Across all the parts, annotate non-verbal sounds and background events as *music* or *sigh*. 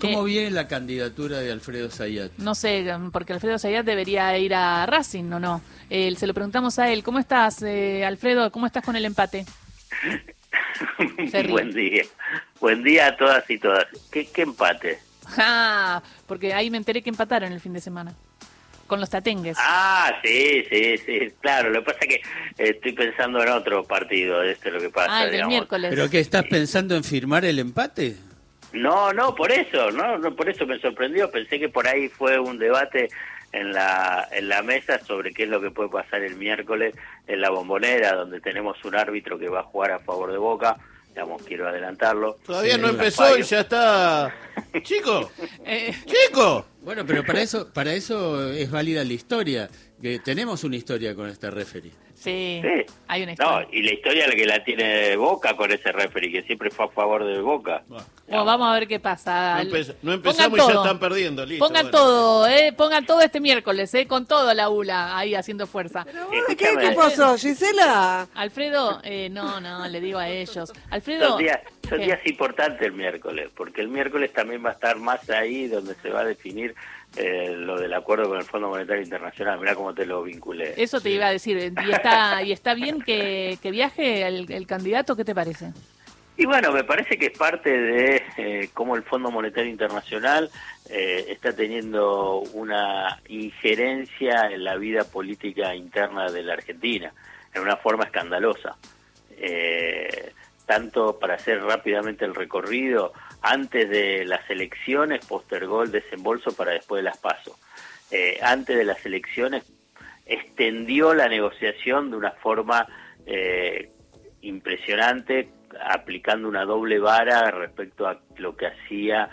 ¿Cómo Eh, viene la candidatura de Alfredo Zayat? No sé, porque Alfredo Zayat debería ir a Racing, ¿o no? Eh, se lo preguntamos a él. ¿Cómo estás, eh, Alfredo? ¿Cómo estás con el empate? *laughs* Buen día. Buen día a todas y todas. ¿Qué, qué empate? *laughs* Ah, porque ahí me enteré que empataron el fin de semana. Con los tatengues. Ah, sí, sí, sí. Claro, lo que pasa es que estoy pensando en otro partido. Esto es lo que pasa. Ah, el digamos. miércoles. ¿Pero qué estás pensando en firmar el empate? No, no, por eso, no, no, por eso me sorprendió. Pensé que por ahí fue un debate en la, en la mesa sobre qué es lo que puede pasar el miércoles en la bombonera, donde tenemos un árbitro que va a jugar a favor de Boca. Digamos, quiero adelantarlo. Todavía no empezó y ya está. *laughs* Chico, Eh, chico. Bueno, pero para eso, para eso es válida la historia, que tenemos una historia con este referee. sí, Sí. hay una No, historia. y la historia la que la tiene Boca con ese referee, que siempre fue a favor de Boca. Bueno, vamos a ver qué pasa. No, no Pongan empezamos y ya están perdiendo. Listo, Pongan bueno. todo, eh, pongan todo este miércoles, eh, con todo la ULA ahí haciendo fuerza. ¿Qué, Escúchame. ¿Qué pasó, Gisela? Alfredo, eh, no, no, le digo a ellos. Alfredo, días, son ¿qué? días importantes el miércoles, porque el miércoles también va a estar más ahí donde se va a definir eh, lo del acuerdo con el Fondo Monetario Internacional. Mirá cómo te lo vinculé. eso te iba a decir. ¿Y está, y está bien que, que viaje el, el candidato? ¿Qué te parece? Y bueno, me parece que es parte de eh, cómo el Fondo Monetario Internacional eh, está teniendo una injerencia en la vida política interna de la Argentina, en una forma escandalosa. Eh, tanto para hacer rápidamente el recorrido, antes de las elecciones postergó el desembolso para después de las pasos. Eh, antes de las elecciones extendió la negociación de una forma eh, impresionante, aplicando una doble vara respecto a lo que hacía,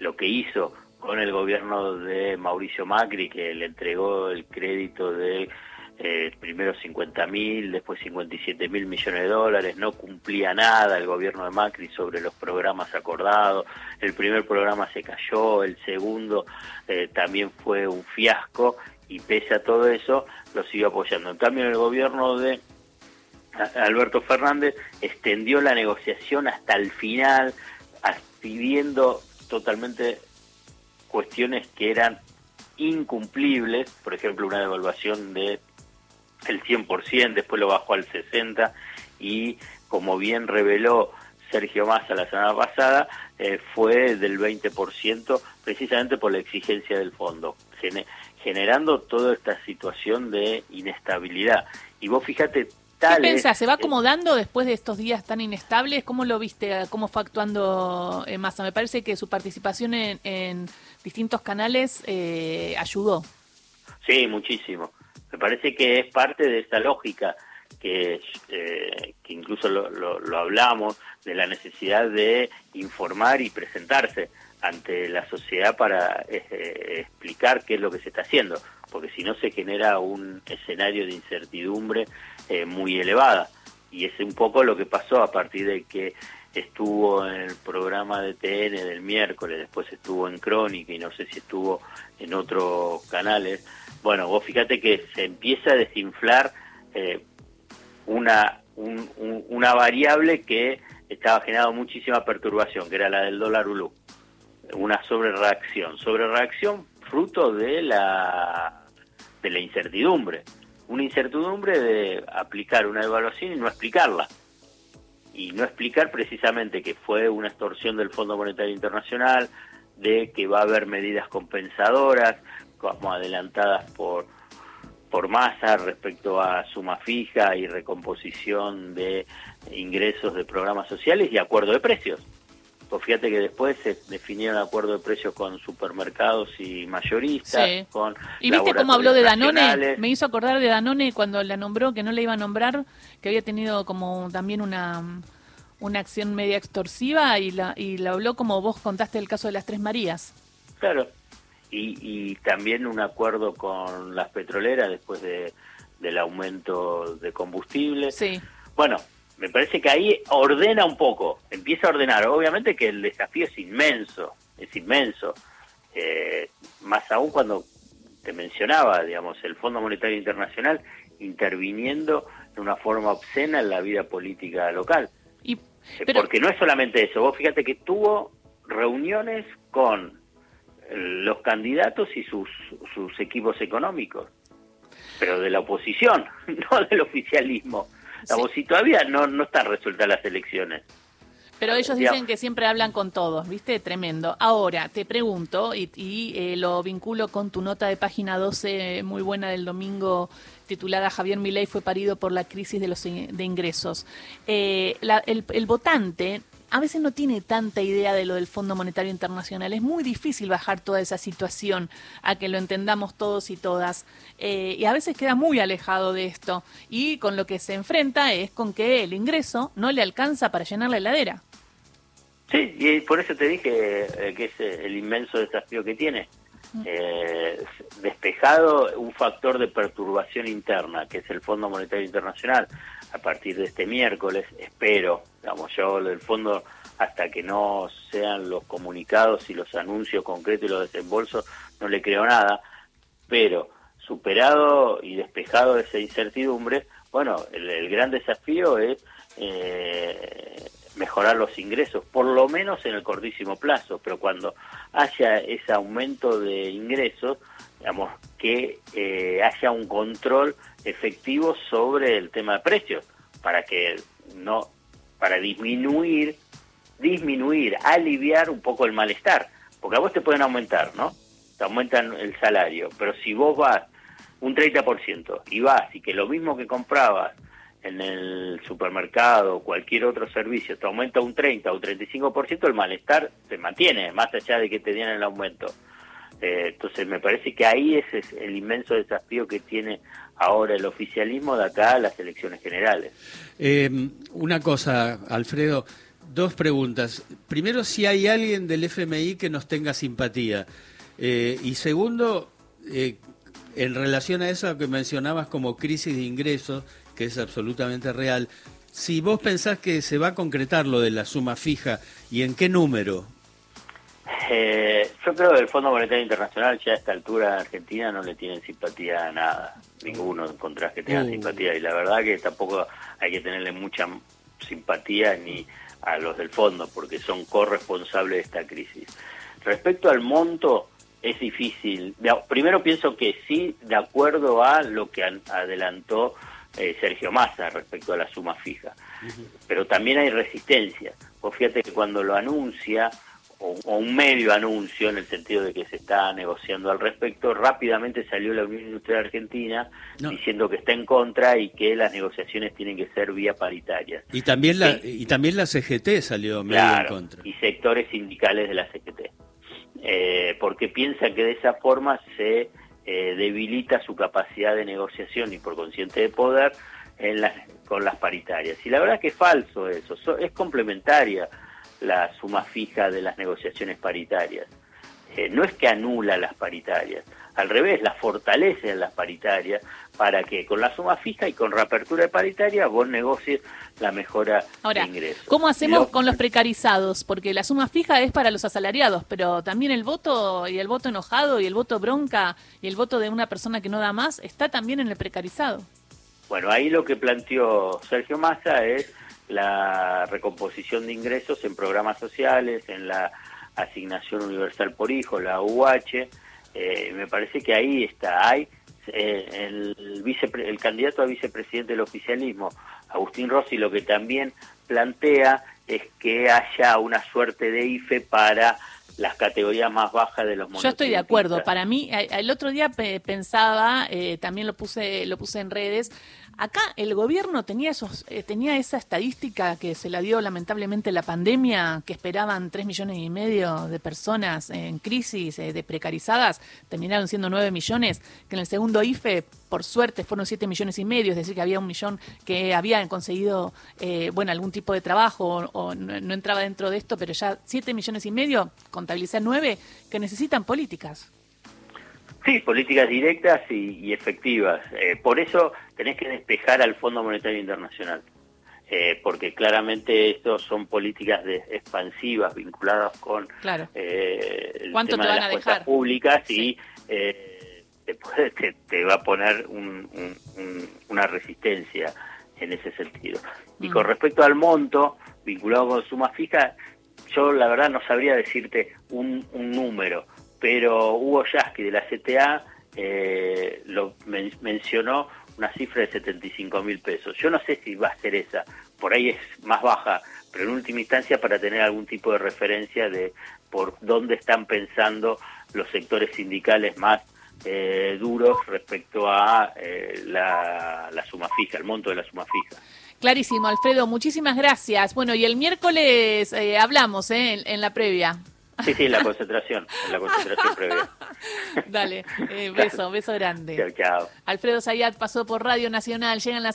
lo que hizo con el gobierno de Mauricio Macri, que le entregó el crédito de eh, primero 50 mil, después 57 mil millones de dólares, no cumplía nada el gobierno de Macri sobre los programas acordados, el primer programa se cayó, el segundo eh, también fue un fiasco y pese a todo eso lo siguió apoyando. En cambio, el gobierno de Alberto Fernández extendió la negociación hasta el final, pidiendo totalmente cuestiones que eran incumplibles, por ejemplo, una devaluación de el 100%, después lo bajó al 60% y como bien reveló Sergio Massa la semana pasada, eh, fue del 20% precisamente por la exigencia del fondo, gene- generando toda esta situación de inestabilidad. Y vos fíjate, ¿Qué tal es- pensás? ¿Se va acomodando después de estos días tan inestables? ¿Cómo lo viste? ¿Cómo fue actuando eh, Massa? Me parece que su participación en, en distintos canales eh, ayudó. Sí, muchísimo. Me parece que es parte de esta lógica que, eh, que incluso lo, lo- lo hablamos, de la necesidad de informar y presentarse ante la sociedad para eh, explicar qué es lo que se está haciendo, porque si no se genera un escenario de incertidumbre eh, muy elevada. Y es un poco lo que pasó a partir de que estuvo en el programa de TN del miércoles, después estuvo en Crónica y no sé si estuvo en otros canales. Bueno, vos fíjate que se empieza a desinflar eh, una, un- un- una variable que estaba generando muchísima perturbación, que era la del dólar ULU. Una sobrereacción. Sobrereacción fruto de la, de la incertidumbre. Una incertidumbre de aplicar una evaluación y no explicarla. Y no explicar precisamente que fue una extorsión del Fondo Monetario Internacional, de que va a haber medidas compensadoras, como adelantadas por por masa respecto a suma fija y recomposición de ingresos de programas sociales y acuerdo de precios. Pues fíjate que después se definieron acuerdos de precios con supermercados y mayoristas, Sí. con ¿Y viste cómo habló de Danone? nacionales. Me hizo acordar de Danone cuando la nombró, que no la iba a nombrar, que había tenido como también una, una acción media extorsiva y la, y la habló como vos contaste el caso de las Tres Marías. Claro. Y, y también un acuerdo con las petroleras después de, del aumento de combustible. Sí. Bueno, me parece que ahí ordena un poco, empieza a ordenar. Obviamente que el desafío es inmenso, es inmenso. Eh, más aún cuando te mencionaba, digamos, el Fondo Monetario Internacional interviniendo de una forma obscena en la vida política local. Y, Eh, pero, Porque no es solamente eso, vos fíjate que tuvo reuniones con los candidatos y sus, sus equipos económicos, pero de la oposición, *laughs* no del oficialismo. Si todavía no, no están resueltas las elecciones. Pero ellos dicen que siempre hablan con todos, ¿viste? Tremendo. Ahora, te pregunto, y, eh, lo vinculo con tu nota de página 12, muy buena del domingo, titulada Javier Milei fue parido por la crisis de los de ingresos. Eh, el, el votante a veces no tiene tanta idea de lo del Fondo Monetario Internacional. Es muy difícil bajar toda esa situación a que lo entendamos todos y todas. Eh, y a veces queda muy alejado de esto. Y con lo que se enfrenta es con que el ingreso no le alcanza para llenar la heladera. Sí, y por eso te dije eh, que es eh, el inmenso desafío que tiene. Eh, despejado un factor de perturbación interna, que es el Fondo Monetario Internacional, a partir de este miércoles, espero, digamos, yo del fondo, hasta que no sean los comunicados y los anuncios concretos y los desembolsos, no le creo nada, pero superado y despejado esa incertidumbre, bueno, el, gran desafío es eh, mejorar los ingresos, por lo menos en el cortísimo plazo, pero cuando haya ese aumento de ingresos, digamos, que eh, haya un control efectivo sobre el tema de precios, para que no, para disminuir, disminuir, aliviar un poco el malestar, porque a vos te pueden aumentar, ¿no? Te aumentan el salario, pero si vos vas un 30% y vas y que lo mismo que comprabas en el supermercado o cualquier otro servicio te aumenta un 30 o un 35%, el malestar se mantiene, más allá de que te den el aumento. Eh, entonces me parece que ahí ese es el inmenso desafío que tiene ahora el oficialismo de acá a las elecciones generales. Eh, una cosa, Alfredo, dos preguntas. Primero, si hay alguien del FMI que nos tenga simpatía. Eh, y segundo, en relación a eso que mencionabas como crisis de ingresos, que es absolutamente real. Si vos pensás que se va a concretar lo de la suma fija, ¿y en qué número? Eh, yo creo que el Fondo Monetario Internacional ya a esta altura en Argentina no le tienen simpatía a nada. Ninguno encontrás que tenga uh. simpatía. Y la verdad que tampoco hay que tenerle mucha simpatía ni a los del fondo, porque son corresponsables de esta crisis. Respecto al monto, es difícil. Primero pienso que sí, de acuerdo a lo que adelantó eh, Sergio Massa respecto a la suma fija. Pero también hay resistencia. Vos fíjate que cuando lo anuncia, o, un medio anuncio, en el sentido de que se está negociando al respecto, rápidamente salió la Unión Industrial Argentina diciendo que está en contra y que las negociaciones tienen que ser vía paritarias. Y también la, y también la CGT salió medio en contra. Y sectores sindicales de la CGT. Eh, porque piensa que de esa forma se eh, debilita su capacidad de negociación y por consciente de poder en con las paritarias. Y la verdad que es falso eso, es complementaria la suma fija de las negociaciones paritarias. Eh, no es que anula las paritarias, al revés, las fortalece en las paritarias para que con la suma fija y con reapertura de paritaria vos negocies la mejora de ingresos. ¿Cómo hacemos con los precarizados? Porque la suma fija es para los asalariados, pero también el voto y el voto enojado y el voto bronca y el voto de una persona que no da más está también en el precarizado. Bueno, ahí lo que planteó Sergio Massa es la recomposición de ingresos en programas sociales, en la asignación universal por hijo, la UH, eh, me parece que ahí está, hay eh, el, vice, el candidato a vicepresidente del oficialismo, Agustín Rossi, lo que también plantea es que haya una suerte de IFE para las categorías más bajas de los Yo estoy de acuerdo. Para mí, el otro día pensaba, eh, también lo puse, lo puse en redes, Acá el gobierno tenía esos, eh, tenía esa estadística que se la dio lamentablemente la pandemia, que esperaban tres millones y medio de personas en crisis, eh, de precarizadas, terminaron siendo nueve millones, que en el segundo IFE, por suerte, fueron siete millones y medio, es decir, que había un millón que habían conseguido, eh, bueno, algún tipo de trabajo o, no, entraba dentro de esto, pero ya siete millones y medio, contabilizar nueve, que necesitan políticas. Sí, políticas directas y, efectivas. Eh, por eso tenés que despejar al Fondo Monetario Internacional, eh, porque claramente estos son políticas de, expansivas vinculadas con eh, el tema de las cuentas públicas y te, va a poner una resistencia en ese sentido. Y con mm. respecto al monto vinculado con sumas fijas, yo la verdad no sabría decirte un, un número, pero Hugo Yasky de la CTA eh, lo mencionó una cifra de 75 mil pesos. Yo no sé si va a ser esa, por ahí es más baja, pero en última instancia para tener algún tipo de referencia de por dónde están pensando los sectores sindicales más eh, duros respecto a eh, la, suma fija, el monto de la suma fija. Clarísimo, Alfredo, muchísimas gracias. Bueno, y el miércoles eh, hablamos en, en la previa. Sí, sí, la concentración, la concentración previa. *laughs* Dale, beso, beso grande. Chao, chao. Alfredo Zayat pasó por Radio Nacional, llegan las